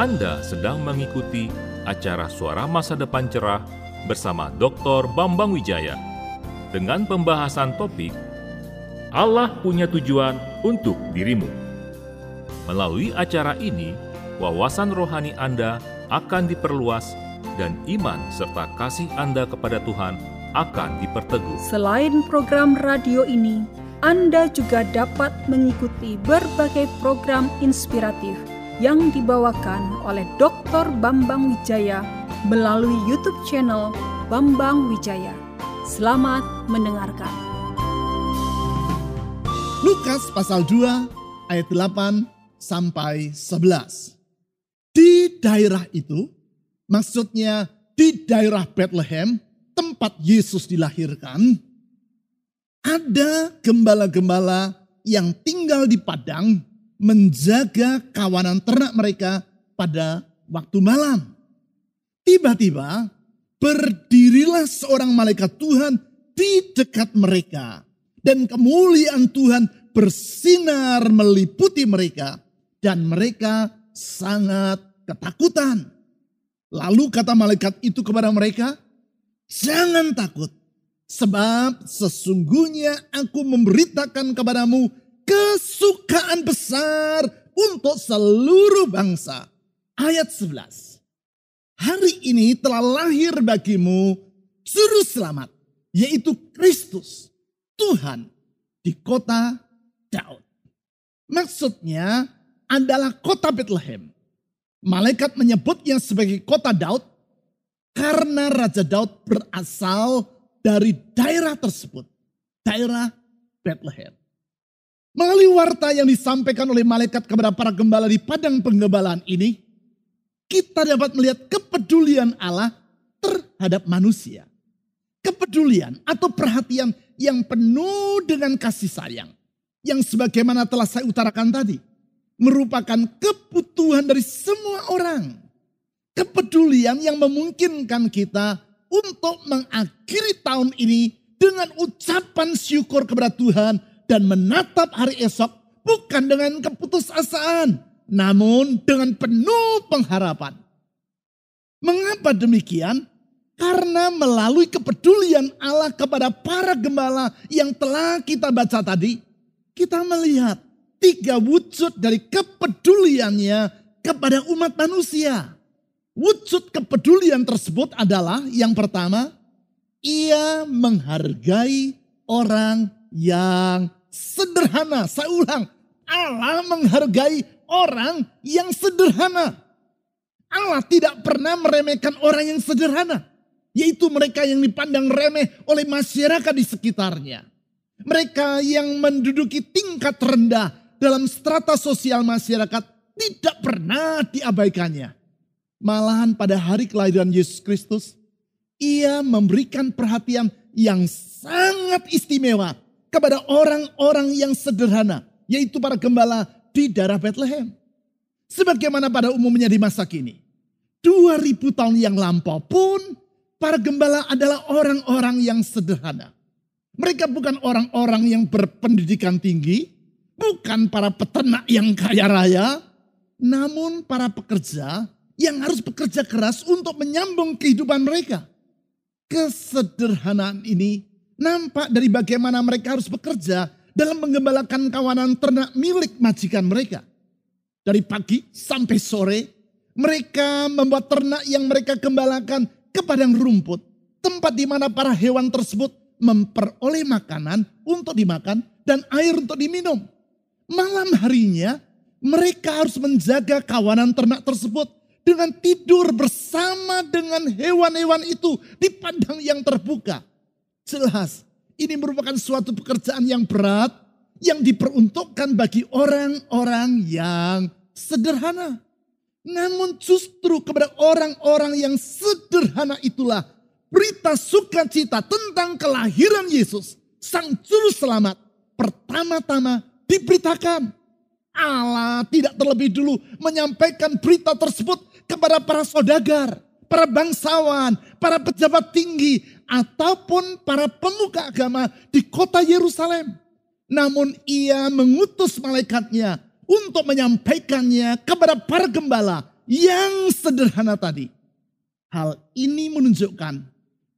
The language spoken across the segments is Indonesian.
Anda sedang mengikuti acara Suara Masa Depan Cerah bersama Dr. Bambang Wijaya dengan pembahasan topik Allah punya tujuan untuk dirimu. Melalui acara ini, wawasan rohani Anda akan diperluas dan iman serta kasih Anda kepada Tuhan akan diperteguh. Selain program radio ini, Anda juga dapat mengikuti berbagai program inspiratif yang dibawakan oleh Dr. Bambang Wijaya melalui YouTube channel Bambang Wijaya. Selamat mendengarkan. Lukas pasal 2 ayat 8 sampai 11. Di daerah itu, maksudnya di daerah Bethlehem, tempat Yesus dilahirkan, ada gembala-gembala yang tinggal di padang menjaga kawanan ternak mereka pada waktu malam. Tiba-tiba berdirilah seorang malaikat Tuhan di dekat mereka. Dan kemuliaan Tuhan bersinar meliputi mereka. Dan mereka sangat ketakutan. Lalu kata malaikat itu kepada mereka, Jangan takut, sebab sesungguhnya aku memberitakan kepadamu kesukaan besar untuk seluruh bangsa. Ayat 11. Hari ini telah lahir bagimu juru selamat, yaitu Kristus, Tuhan di kota Daud. Maksudnya adalah kota Bethlehem. Malaikat menyebutnya sebagai kota Daud karena Raja Daud berasal dari daerah tersebut. Daerah Bethlehem. Melalui warta yang disampaikan oleh malaikat kepada para gembala di padang penggembalaan ini, kita dapat melihat kepedulian Allah terhadap manusia. Kepedulian atau perhatian yang penuh dengan kasih sayang. Yang sebagaimana telah saya utarakan tadi. Merupakan kebutuhan dari semua orang kepedulian yang memungkinkan kita untuk mengakhiri tahun ini dengan ucapan syukur kepada Tuhan dan menatap hari esok bukan dengan keputusasaan, namun dengan penuh pengharapan. Mengapa demikian? Karena melalui kepedulian Allah kepada para gembala yang telah kita baca tadi, kita melihat tiga wujud dari kepeduliannya kepada umat manusia. Wujud kepedulian tersebut adalah yang pertama, ia menghargai orang yang sederhana. Saya ulang, Allah menghargai orang yang sederhana. Allah tidak pernah meremehkan orang yang sederhana. Yaitu mereka yang dipandang remeh oleh masyarakat di sekitarnya. Mereka yang menduduki tingkat rendah dalam strata sosial masyarakat tidak pernah diabaikannya. Malahan pada hari kelahiran Yesus Kristus, ia memberikan perhatian yang sangat istimewa kepada orang-orang yang sederhana, yaitu para gembala di daerah Bethlehem. Sebagaimana pada umumnya di masa kini. 2000 tahun yang lampau pun para gembala adalah orang-orang yang sederhana. Mereka bukan orang-orang yang berpendidikan tinggi, bukan para peternak yang kaya raya, namun para pekerja yang harus bekerja keras untuk menyambung kehidupan mereka. Kesederhanaan ini nampak dari bagaimana mereka harus bekerja dalam mengembalakan kawanan ternak milik majikan mereka. Dari pagi sampai sore, mereka membuat ternak yang mereka gembalakan ke padang rumput. Tempat di mana para hewan tersebut memperoleh makanan untuk dimakan dan air untuk diminum. Malam harinya, mereka harus menjaga kawanan ternak tersebut dengan tidur bersama dengan hewan-hewan itu di padang yang terbuka. Jelas, ini merupakan suatu pekerjaan yang berat yang diperuntukkan bagi orang-orang yang sederhana. Namun justru kepada orang-orang yang sederhana itulah berita sukacita tentang kelahiran Yesus, Sang Juru Selamat, pertama-tama diberitakan. Allah tidak terlebih dulu menyampaikan berita tersebut kepada para saudagar, para bangsawan, para pejabat tinggi, ataupun para pemuka agama di kota Yerusalem. Namun ia mengutus malaikatnya untuk menyampaikannya kepada para gembala yang sederhana tadi. Hal ini menunjukkan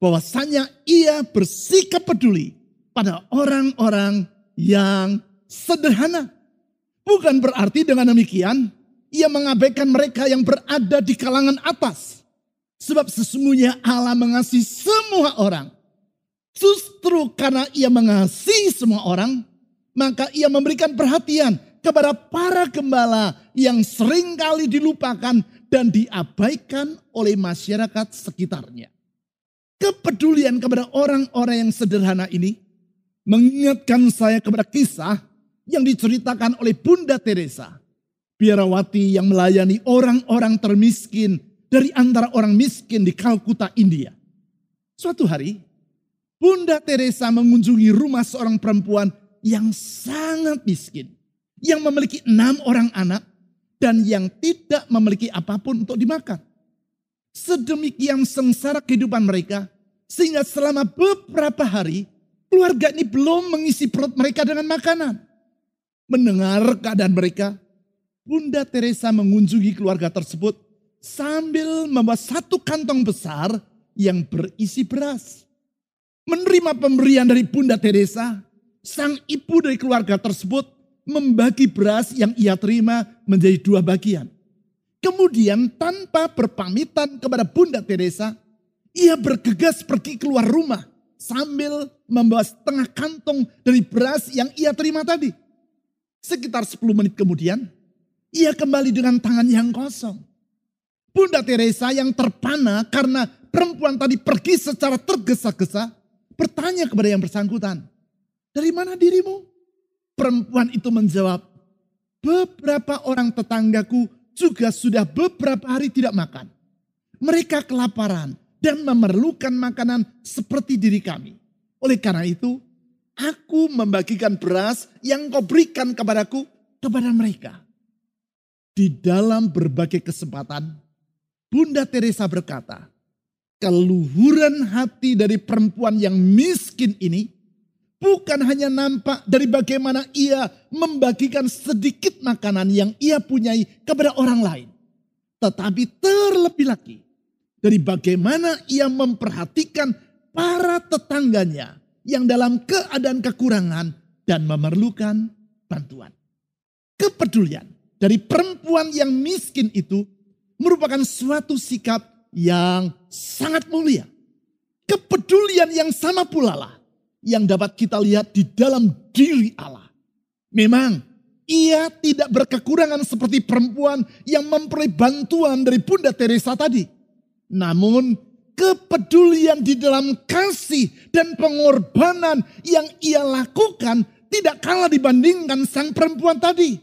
bahwasanya ia bersikap peduli pada orang-orang yang sederhana. Bukan berarti dengan demikian ia mengabaikan mereka yang berada di kalangan atas. Sebab sesungguhnya Allah mengasihi semua orang. Justru karena ia mengasihi semua orang, maka ia memberikan perhatian kepada para gembala yang sering kali dilupakan dan diabaikan oleh masyarakat sekitarnya. Kepedulian kepada orang-orang yang sederhana ini mengingatkan saya kepada kisah yang diceritakan oleh Bunda Teresa, biarawati yang melayani orang-orang termiskin dari antara orang miskin di Kalkuta, India. Suatu hari, Bunda Teresa mengunjungi rumah seorang perempuan yang sangat miskin, yang memiliki enam orang anak dan yang tidak memiliki apa pun untuk dimakan. Sedemikian sengsara kehidupan mereka, sehingga selama beberapa hari keluarga ini belum mengisi perut mereka dengan makanan. Mendengar keadaan mereka, Bunda Teresa mengunjungi keluarga tersebut sambil membawa satu kantong besar yang berisi beras. Menerima pemberian dari Bunda Teresa, sang ibu dari keluarga tersebut membagi beras yang ia terima menjadi dua bagian. Kemudian tanpa berpamitan kepada Bunda Teresa, ia bergegas pergi keluar rumah sambil membawa setengah kantong dari beras yang ia terima tadi. Sekitar 10 menit kemudian, ia kembali dengan tangan yang kosong. Bunda Teresa yang terpana karena perempuan tadi pergi secara tergesa-gesa, bertanya kepada yang bersangkutan, dari mana dirimu? Perempuan itu menjawab, beberapa orang tetanggaku juga sudah beberapa hari tidak makan. Mereka kelaparan dan memerlukan makanan seperti diri kami. Oleh karena itu, Aku membagikan beras yang kau berikan kepadaku kepada mereka. Di dalam berbagai kesempatan, Bunda Teresa berkata, keluhuran hati dari perempuan yang miskin ini bukan hanya nampak dari bagaimana ia membagikan sedikit makanan yang ia punyai kepada orang lain. Tetapi terlebih lagi dari bagaimana ia memperhatikan para tetangganya yang dalam keadaan kekurangan dan memerlukan bantuan. Kepedulian dari perempuan yang miskin itu merupakan suatu sikap yang sangat mulia. Kepedulian yang sama pula lah yang dapat kita lihat di dalam diri Allah. Memang ia tidak berkekurangan seperti perempuan yang memperoleh bantuan dari Bunda Teresa tadi. Namun kepedulian di dalam kasih dan pengorbanan yang ia lakukan tidak kalah dibandingkan sang perempuan tadi.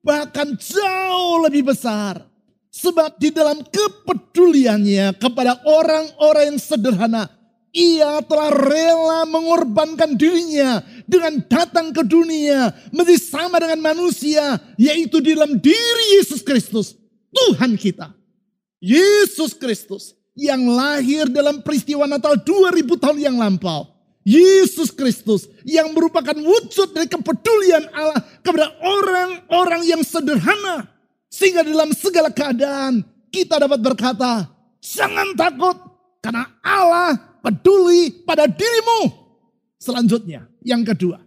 Bahkan jauh lebih besar. Sebab di dalam kepeduliannya kepada orang-orang yang sederhana, ia telah rela mengorbankan dirinya dengan datang ke dunia menjadi sama dengan manusia, yaitu di dalam diri Yesus Kristus, Tuhan kita. Yesus Kristus yang lahir dalam peristiwa Natal 2000 tahun yang lampau. Yesus Kristus yang merupakan wujud dari kepedulian Allah kepada orang-orang yang sederhana. Sehingga dalam segala keadaan kita dapat berkata, jangan takut karena Allah peduli pada dirimu. Selanjutnya, yang kedua,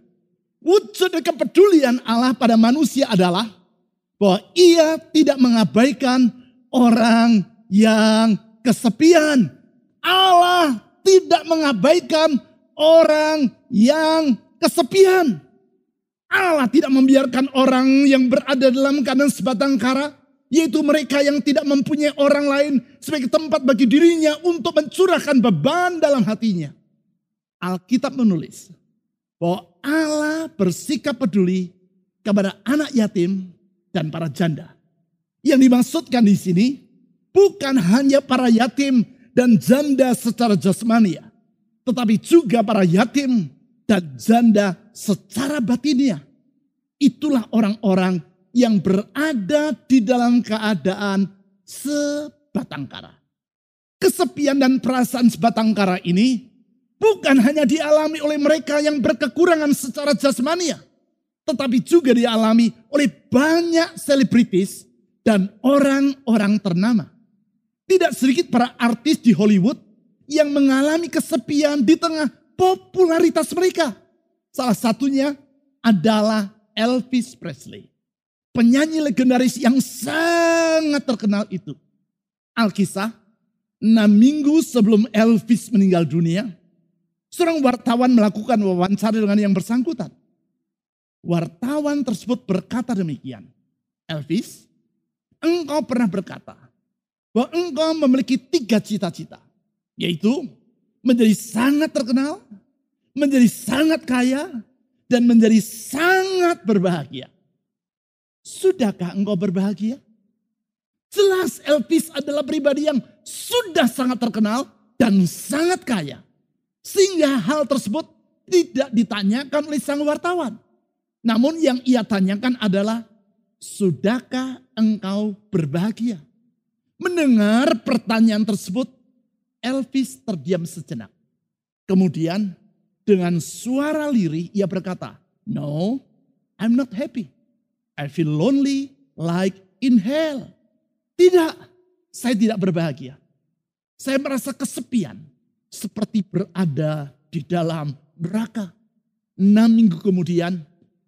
wujud kepedulian Allah pada manusia adalah bahwa ia tidak mengabaikan orang yang kesepian. Allah tidak mengabaikan orang yang kesepian. Allah tidak membiarkan orang yang berada dalam keadaan sebatang kara, yaitu mereka yang tidak mempunyai orang lain sebagai tempat bagi dirinya untuk mencurahkan beban dalam hatinya. Alkitab menulis bahwa Allah bersikap peduli kepada anak yatim dan para janda. Yang dimaksudkan di sini bukan hanya para yatim dan janda secara jasmania, tetapi juga para yatim dan janda secara batinia. Itulah orang-orang yang berada di dalam keadaan sebatang kara. Kesepian dan perasaan sebatang kara ini bukan hanya dialami oleh mereka yang berkekurangan secara jasmania, tetapi juga dialami oleh banyak selebritis dan orang-orang ternama. Tidak sedikit para artis di Hollywood yang mengalami kesepian di tengah popularitas mereka. Salah satunya adalah Elvis Presley. Penyanyi legendaris yang sangat terkenal itu. Alkisah, enam minggu sebelum Elvis meninggal dunia, seorang wartawan melakukan wawancara dengan yang bersangkutan. Wartawan tersebut berkata demikian, Elvis, engkau pernah berkata bahwa engkau memiliki tiga cita-cita, yaitu menjadi sangat terkenal, menjadi sangat kaya, dan menjadi sangat berbahagia. Sudahkah engkau berbahagia? Jelas Elvis adalah pribadi yang sudah sangat terkenal dan sangat kaya. Sehingga hal tersebut tidak ditanyakan oleh sang wartawan. Namun yang ia tanyakan adalah, sudahkah engkau berbahagia? Mendengar pertanyaan tersebut, Elvis terdiam sejenak. Kemudian dengan suara lirih ia berkata, No, I'm not happy. I feel lonely like in hell. Tidak, saya tidak berbahagia. Saya merasa kesepian seperti berada di dalam neraka. Enam minggu kemudian,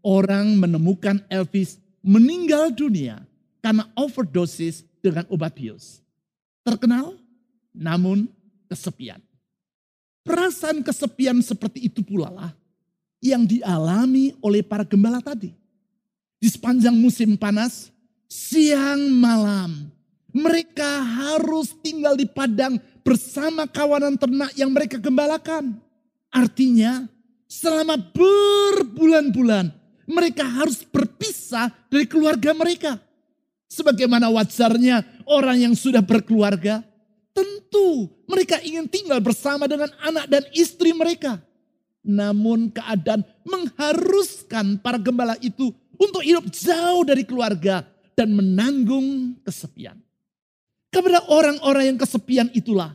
orang menemukan Elvis meninggal dunia karena overdosis dengan obat bius. Terkenal, namun kesepian. Perasaan kesepian seperti itu pula lah yang dialami oleh para gembala tadi. Di sepanjang musim panas, siang malam, mereka harus tinggal di padang bersama kawanan ternak yang mereka gembalakan. Artinya, selama berbulan-bulan mereka harus berpisah dari keluarga mereka. Sebagaimana wajarnya orang yang sudah berkeluarga, tentu mereka ingin tinggal bersama dengan anak dan istri mereka. Namun keadaan mengharuskan para gembala itu untuk hidup jauh dari keluarga dan menanggung kesepian. Kepada orang-orang yang kesepian itulah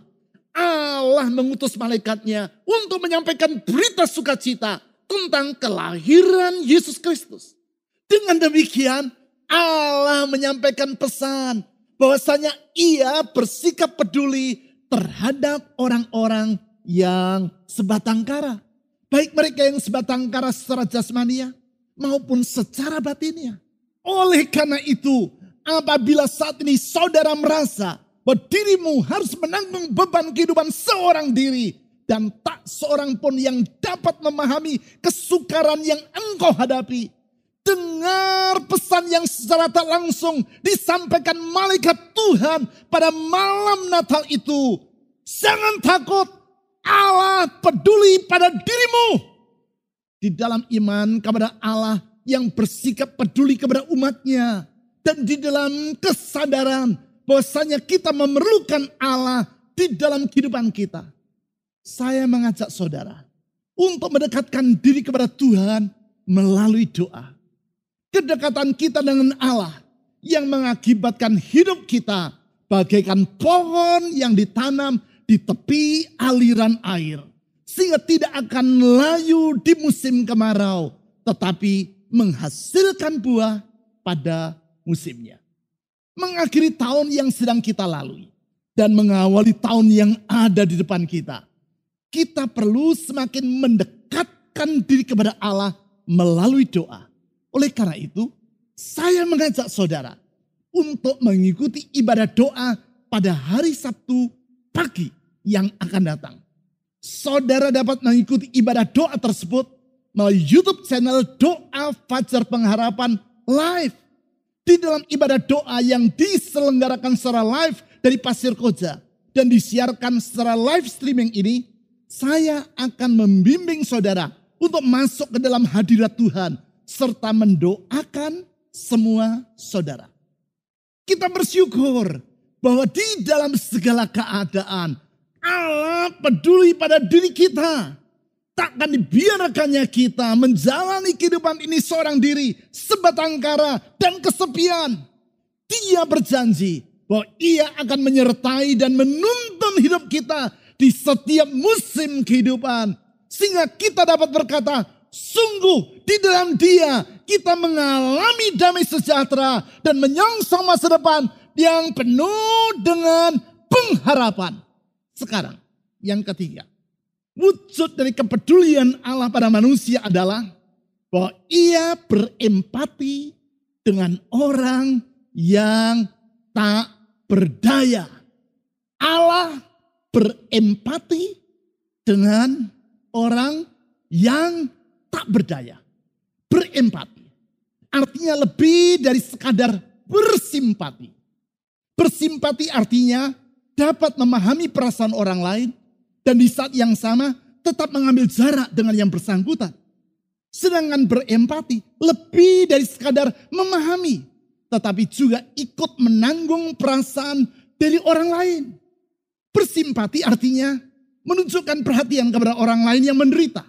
Allah mengutus malaikatnya untuk menyampaikan berita sukacita tentang kelahiran Yesus Kristus. Dengan demikian Allah menyampaikan pesan bahwasanya ia bersikap peduli terhadap orang-orang yang sebatang kara. Baik mereka yang sebatang kara secara jasmania maupun secara batinnya. Oleh karena itu, apabila saat ini saudara merasa bahwa dirimu harus menanggung beban kehidupan seorang diri, dan tak seorang pun yang dapat memahami kesukaran yang engkau hadapi. Dengar pesan yang secara tak langsung disampaikan malaikat Tuhan pada malam Natal itu. Jangan takut, Allah peduli pada dirimu. Di dalam iman kepada Allah yang bersikap peduli kepada umatnya. Dan di dalam kesadaran bahwasanya kita memerlukan Allah di dalam kehidupan kita saya mengajak saudara untuk mendekatkan diri kepada Tuhan melalui doa. Kedekatan kita dengan Allah yang mengakibatkan hidup kita bagaikan pohon yang ditanam di tepi aliran air. Sehingga tidak akan layu di musim kemarau, tetapi menghasilkan buah pada musimnya. Mengakhiri tahun yang sedang kita lalui dan mengawali tahun yang ada di depan kita kita perlu semakin mendekatkan diri kepada Allah melalui doa. Oleh karena itu, saya mengajak saudara untuk mengikuti ibadah doa pada hari Sabtu pagi yang akan datang. Saudara dapat mengikuti ibadah doa tersebut melalui YouTube channel Doa Fajar Pengharapan live. Di dalam ibadah doa yang diselenggarakan secara live dari Pasir Koja dan disiarkan secara live streaming ini, saya akan membimbing saudara untuk masuk ke dalam hadirat Tuhan serta mendoakan semua saudara. Kita bersyukur bahwa di dalam segala keadaan Allah peduli pada diri kita. Takkan dibiarkannya kita menjalani kehidupan ini seorang diri sebatang kara dan kesepian. Dia berjanji bahwa ia akan menyertai dan menuntun hidup kita di setiap musim kehidupan. Sehingga kita dapat berkata, Sungguh di dalam dia kita mengalami damai sejahtera dan menyongsong masa depan yang penuh dengan pengharapan. Sekarang yang ketiga. Wujud dari kepedulian Allah pada manusia adalah bahwa ia berempati dengan orang yang tak berdaya. Allah berempati dengan orang yang tak berdaya. Berempati. Artinya lebih dari sekadar bersimpati. Bersimpati artinya dapat memahami perasaan orang lain dan di saat yang sama tetap mengambil jarak dengan yang bersangkutan. Sedangkan berempati lebih dari sekadar memahami, tetapi juga ikut menanggung perasaan dari orang lain. Bersimpati artinya menunjukkan perhatian kepada orang lain yang menderita.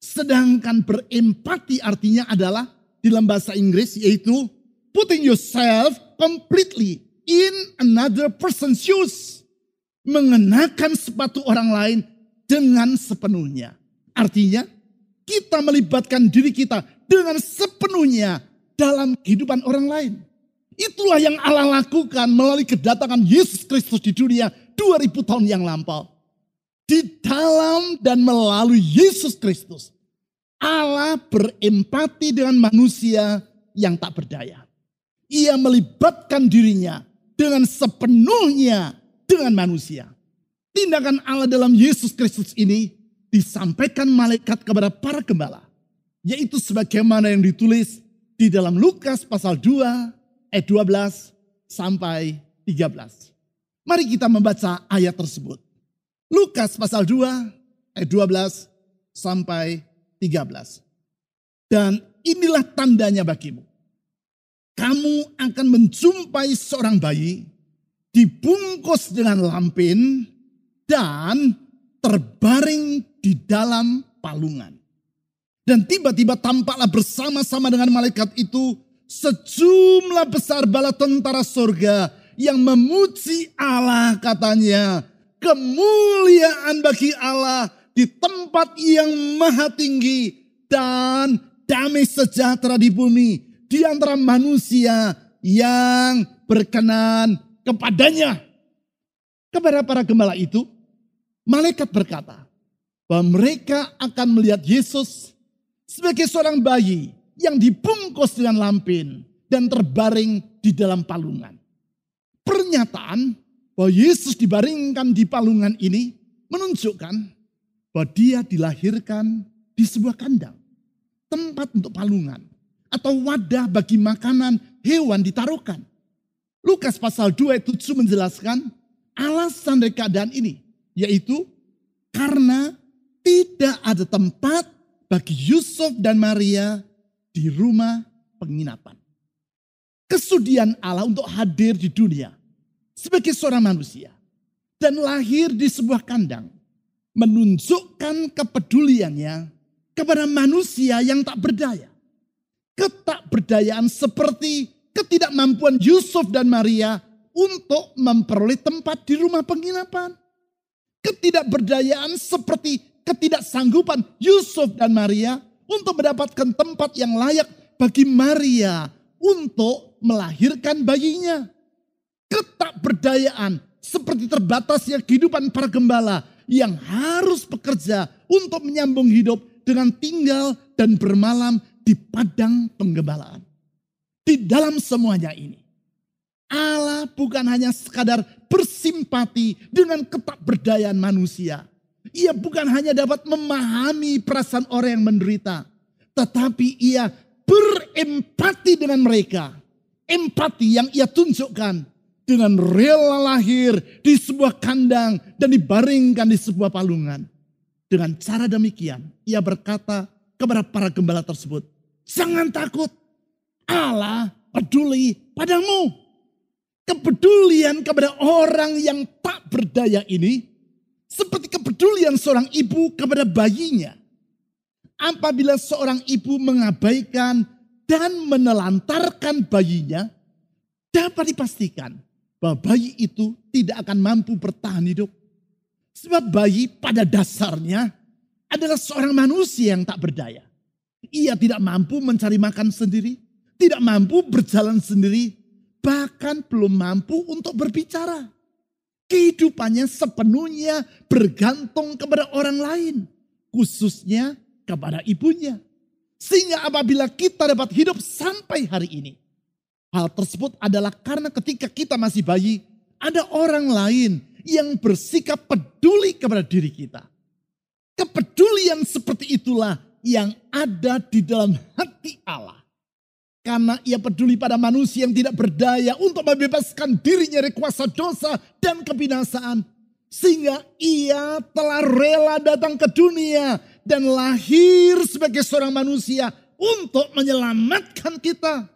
Sedangkan berempati artinya adalah dalam bahasa Inggris yaitu putting yourself completely in another person's shoes. Mengenakan sepatu orang lain dengan sepenuhnya. Artinya kita melibatkan diri kita dengan sepenuhnya dalam kehidupan orang lain. Itulah yang Allah lakukan melalui kedatangan Yesus Kristus di dunia 2000 tahun yang lampau. Di dalam dan melalui Yesus Kristus, Allah berempati dengan manusia yang tak berdaya. Ia melibatkan dirinya dengan sepenuhnya dengan manusia. Tindakan Allah dalam Yesus Kristus ini disampaikan malaikat kepada para gembala. Yaitu sebagaimana yang ditulis di dalam Lukas pasal 2 ayat 12 sampai 13. Mari kita membaca ayat tersebut. Lukas pasal 2 ayat 12 sampai 13. Dan inilah tandanya bagimu kamu akan menjumpai seorang bayi dibungkus dengan lampin dan terbaring di dalam palungan. Dan tiba-tiba tampaklah bersama-sama dengan malaikat itu sejumlah besar bala tentara surga yang memuji Allah katanya. Kemuliaan bagi Allah di tempat yang maha tinggi dan damai sejahtera di bumi di antara manusia yang berkenan kepadanya. Kepada para gembala itu, malaikat berkata bahwa mereka akan melihat Yesus sebagai seorang bayi yang dibungkus dengan lampin dan terbaring di dalam palungan. Pernyataan bahwa Yesus dibaringkan di palungan ini menunjukkan bahwa dia dilahirkan di sebuah kandang, tempat untuk palungan atau wadah bagi makanan hewan ditaruhkan. Lukas pasal 2 ayat 7 menjelaskan alasan dari keadaan ini. Yaitu karena tidak ada tempat bagi Yusuf dan Maria di rumah penginapan. Kesudian Allah untuk hadir di dunia sebagai seorang manusia dan lahir di sebuah kandang menunjukkan kepeduliannya kepada manusia yang tak berdaya ketakberdayaan seperti ketidakmampuan Yusuf dan Maria untuk memperoleh tempat di rumah penginapan. Ketidakberdayaan seperti ketidaksanggupan Yusuf dan Maria untuk mendapatkan tempat yang layak bagi Maria untuk melahirkan bayinya. Ketakberdayaan seperti terbatasnya kehidupan para gembala yang harus bekerja untuk menyambung hidup dengan tinggal dan bermalam di padang penggembalaan. Di dalam semuanya ini. Allah bukan hanya sekadar bersimpati dengan ketakberdayaan manusia. Ia bukan hanya dapat memahami perasaan orang yang menderita. Tetapi ia berempati dengan mereka. Empati yang ia tunjukkan dengan rela lahir di sebuah kandang dan dibaringkan di sebuah palungan. Dengan cara demikian, ia berkata kepada para gembala tersebut, Jangan takut. Allah peduli padamu. Kepedulian kepada orang yang tak berdaya ini seperti kepedulian seorang ibu kepada bayinya. Apabila seorang ibu mengabaikan dan menelantarkan bayinya, dapat dipastikan bahwa bayi itu tidak akan mampu bertahan hidup. Sebab bayi pada dasarnya adalah seorang manusia yang tak berdaya. Ia tidak mampu mencari makan sendiri, tidak mampu berjalan sendiri, bahkan belum mampu untuk berbicara. Kehidupannya sepenuhnya bergantung kepada orang lain, khususnya kepada ibunya. Sehingga apabila kita dapat hidup sampai hari ini, hal tersebut adalah karena ketika kita masih bayi, ada orang lain yang bersikap peduli kepada diri kita. Kepedulian seperti itulah yang ada di dalam hati Allah. Karena ia peduli pada manusia yang tidak berdaya untuk membebaskan dirinya dari kuasa dosa dan kebinasaan. Sehingga ia telah rela datang ke dunia dan lahir sebagai seorang manusia untuk menyelamatkan kita.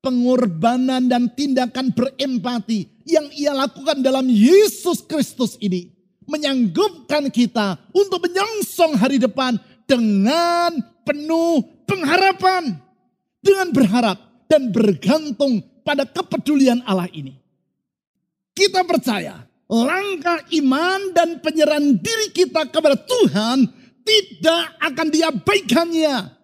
Pengorbanan dan tindakan berempati yang ia lakukan dalam Yesus Kristus ini menyanggupkan kita untuk menyongsong hari depan dengan penuh pengharapan. Dengan berharap dan bergantung pada kepedulian Allah ini. Kita percaya langkah iman dan penyerahan diri kita kepada Tuhan tidak akan diabaikannya.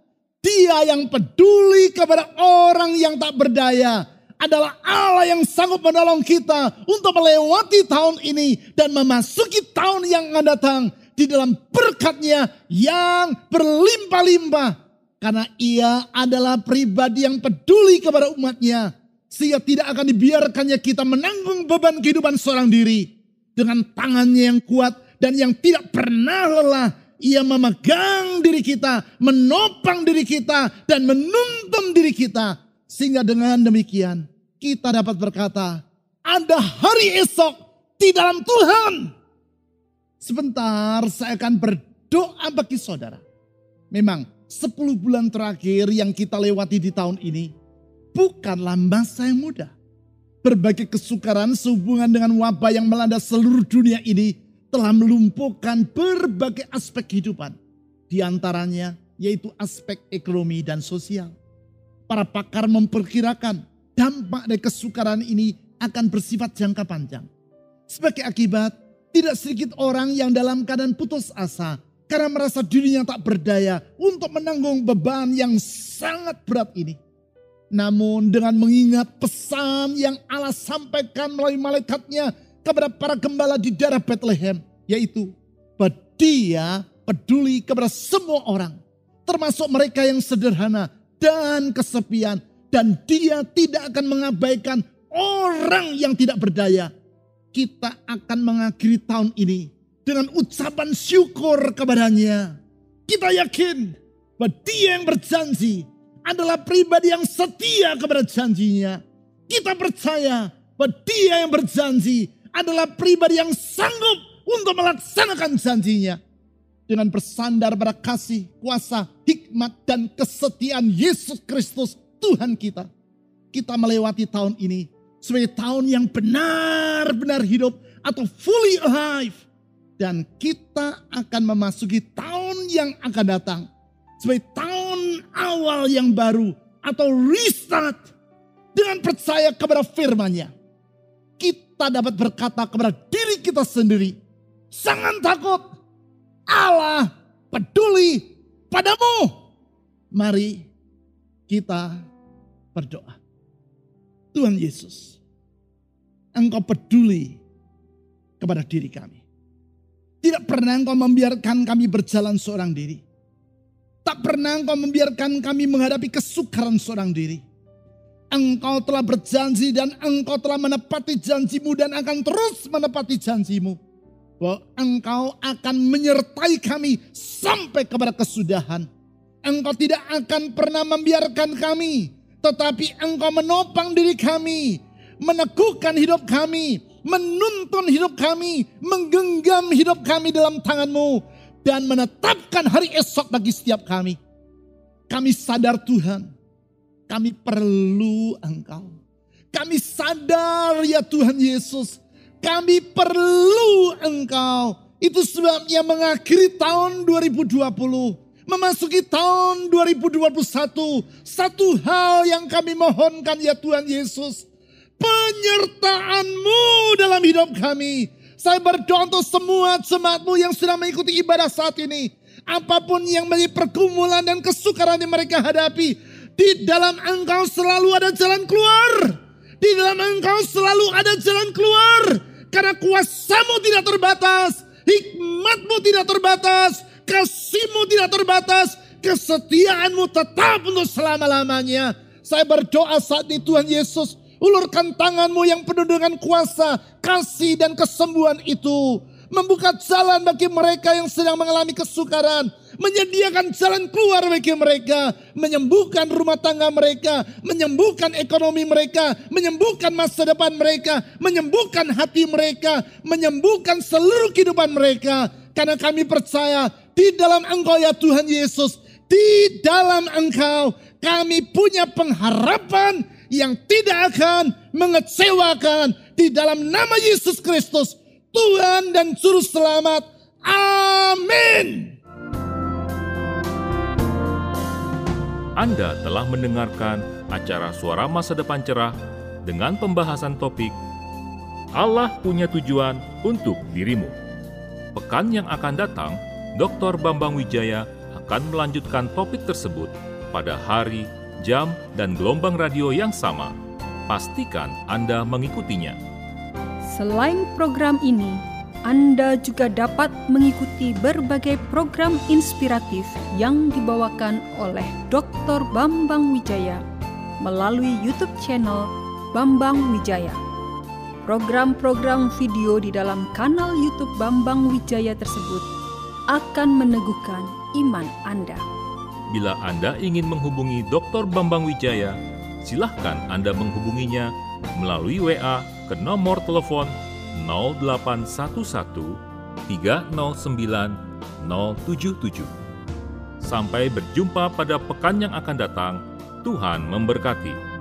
Dia yang peduli kepada orang yang tak berdaya adalah Allah yang sanggup menolong kita untuk melewati tahun ini dan memasuki tahun yang akan datang di dalam berkatnya yang berlimpah-limpah. Karena ia adalah pribadi yang peduli kepada umatnya. Sehingga tidak akan dibiarkannya kita menanggung beban kehidupan seorang diri. Dengan tangannya yang kuat dan yang tidak pernah lelah ia memegang diri kita, menopang diri kita, dan menuntun diri kita. Sehingga dengan demikian kita dapat berkata, ada hari esok di dalam Tuhan. Sebentar saya akan berdoa bagi saudara. Memang 10 bulan terakhir yang kita lewati di tahun ini bukanlah masa yang mudah. Berbagai kesukaran sehubungan dengan wabah yang melanda seluruh dunia ini telah melumpuhkan berbagai aspek kehidupan. Di antaranya yaitu aspek ekonomi dan sosial. Para pakar memperkirakan dampak dari kesukaran ini akan bersifat jangka panjang. Sebagai akibat, tidak sedikit orang yang dalam keadaan putus asa karena merasa dirinya tak berdaya untuk menanggung beban yang sangat berat ini. Namun dengan mengingat pesan yang Allah sampaikan melalui malaikatnya kepada para gembala di daerah Bethlehem, yaitu bahwa dia peduli kepada semua orang, termasuk mereka yang sederhana dan kesepian, dan dia tidak akan mengabaikan orang yang tidak berdaya. Kita akan mengakhiri tahun ini dengan ucapan syukur kepadanya. Kita yakin bahwa dia yang berjanji adalah pribadi yang setia kepada janjinya. Kita percaya bahwa dia yang berjanji adalah pribadi yang sanggup untuk melaksanakan janjinya. Dengan bersandar pada kasih, kuasa, hikmat, dan kesetiaan Yesus Kristus Tuhan kita. Kita melewati tahun ini sebagai tahun yang benar-benar hidup atau fully alive. Dan kita akan memasuki tahun yang akan datang sebagai tahun awal yang baru atau restart dengan percaya kepada firman-Nya kita dapat berkata kepada diri kita sendiri, jangan takut, Allah peduli padamu. Mari kita berdoa. Tuhan Yesus, Engkau peduli kepada diri kami. Tidak pernah Engkau membiarkan kami berjalan seorang diri. Tak pernah Engkau membiarkan kami menghadapi kesukaran seorang diri Engkau telah berjanji dan engkau telah menepati janjimu dan akan terus menepati janjimu. Bahwa engkau akan menyertai kami sampai kepada kesudahan. Engkau tidak akan pernah membiarkan kami. Tetapi engkau menopang diri kami. Meneguhkan hidup kami. Menuntun hidup kami. Menggenggam hidup kami dalam tanganmu. Dan menetapkan hari esok bagi setiap kami. Kami sadar Tuhan kami perlu Engkau. Kami sadar ya Tuhan Yesus, kami perlu Engkau. Itu sebabnya mengakhiri tahun 2020, memasuki tahun 2021, satu hal yang kami mohonkan ya Tuhan Yesus, penyertaan-Mu dalam hidup kami. Saya berdoa untuk semua jemaatmu yang sedang mengikuti ibadah saat ini. apa pun yang menjadi pergumulan dan kesukaran yang mereka hadapi, di dalam engkau selalu ada jalan keluar. Di dalam engkau selalu ada jalan keluar. Karena kuasamu tidak terbatas, hikmatmu tidak terbatas, kasihmu tidak terbatas, kesetiaanmu tetap untuk selama-lamanya. Saya berdoa saat ini Tuhan Yesus, ulurkan tanganmu yang penuh dengan kuasa, kasih dan kesembuhan itu membuka jalan bagi mereka yang sedang mengalami kesukaran, menyediakan jalan keluar bagi mereka, menyembuhkan rumah tangga mereka, menyembuhkan ekonomi mereka, menyembuhkan masa depan mereka, menyembuhkan hati mereka, menyembuhkan seluruh kehidupan mereka. Karena kami percaya di dalam Engkau ya Tuhan Yesus, di dalam Engkau kami punya pengharapan yang tidak akan mengecewakan di dalam nama Yesus Kristus Tuhan dan Juru Selamat. Amin. Anda telah mendengarkan acara Suara Masa Depan Cerah dengan pembahasan topik Allah punya tujuan untuk dirimu. Pekan yang akan datang, Dr. Bambang Wijaya akan melanjutkan topik tersebut pada hari, jam, dan gelombang radio yang sama. Pastikan Anda mengikutinya. Selain program ini, Anda juga dapat mengikuti berbagai program inspiratif yang dibawakan oleh Dr. Bambang Wijaya melalui YouTube channel Bambang Wijaya. Program-program video di dalam kanal YouTube Bambang Wijaya tersebut akan meneguhkan iman Anda. Bila Anda ingin menghubungi Dr. Bambang Wijaya, silahkan Anda menghubunginya melalui WA ke nomor telepon 0811 309 077. Sampai berjumpa pada pekan yang akan datang. Tuhan memberkati.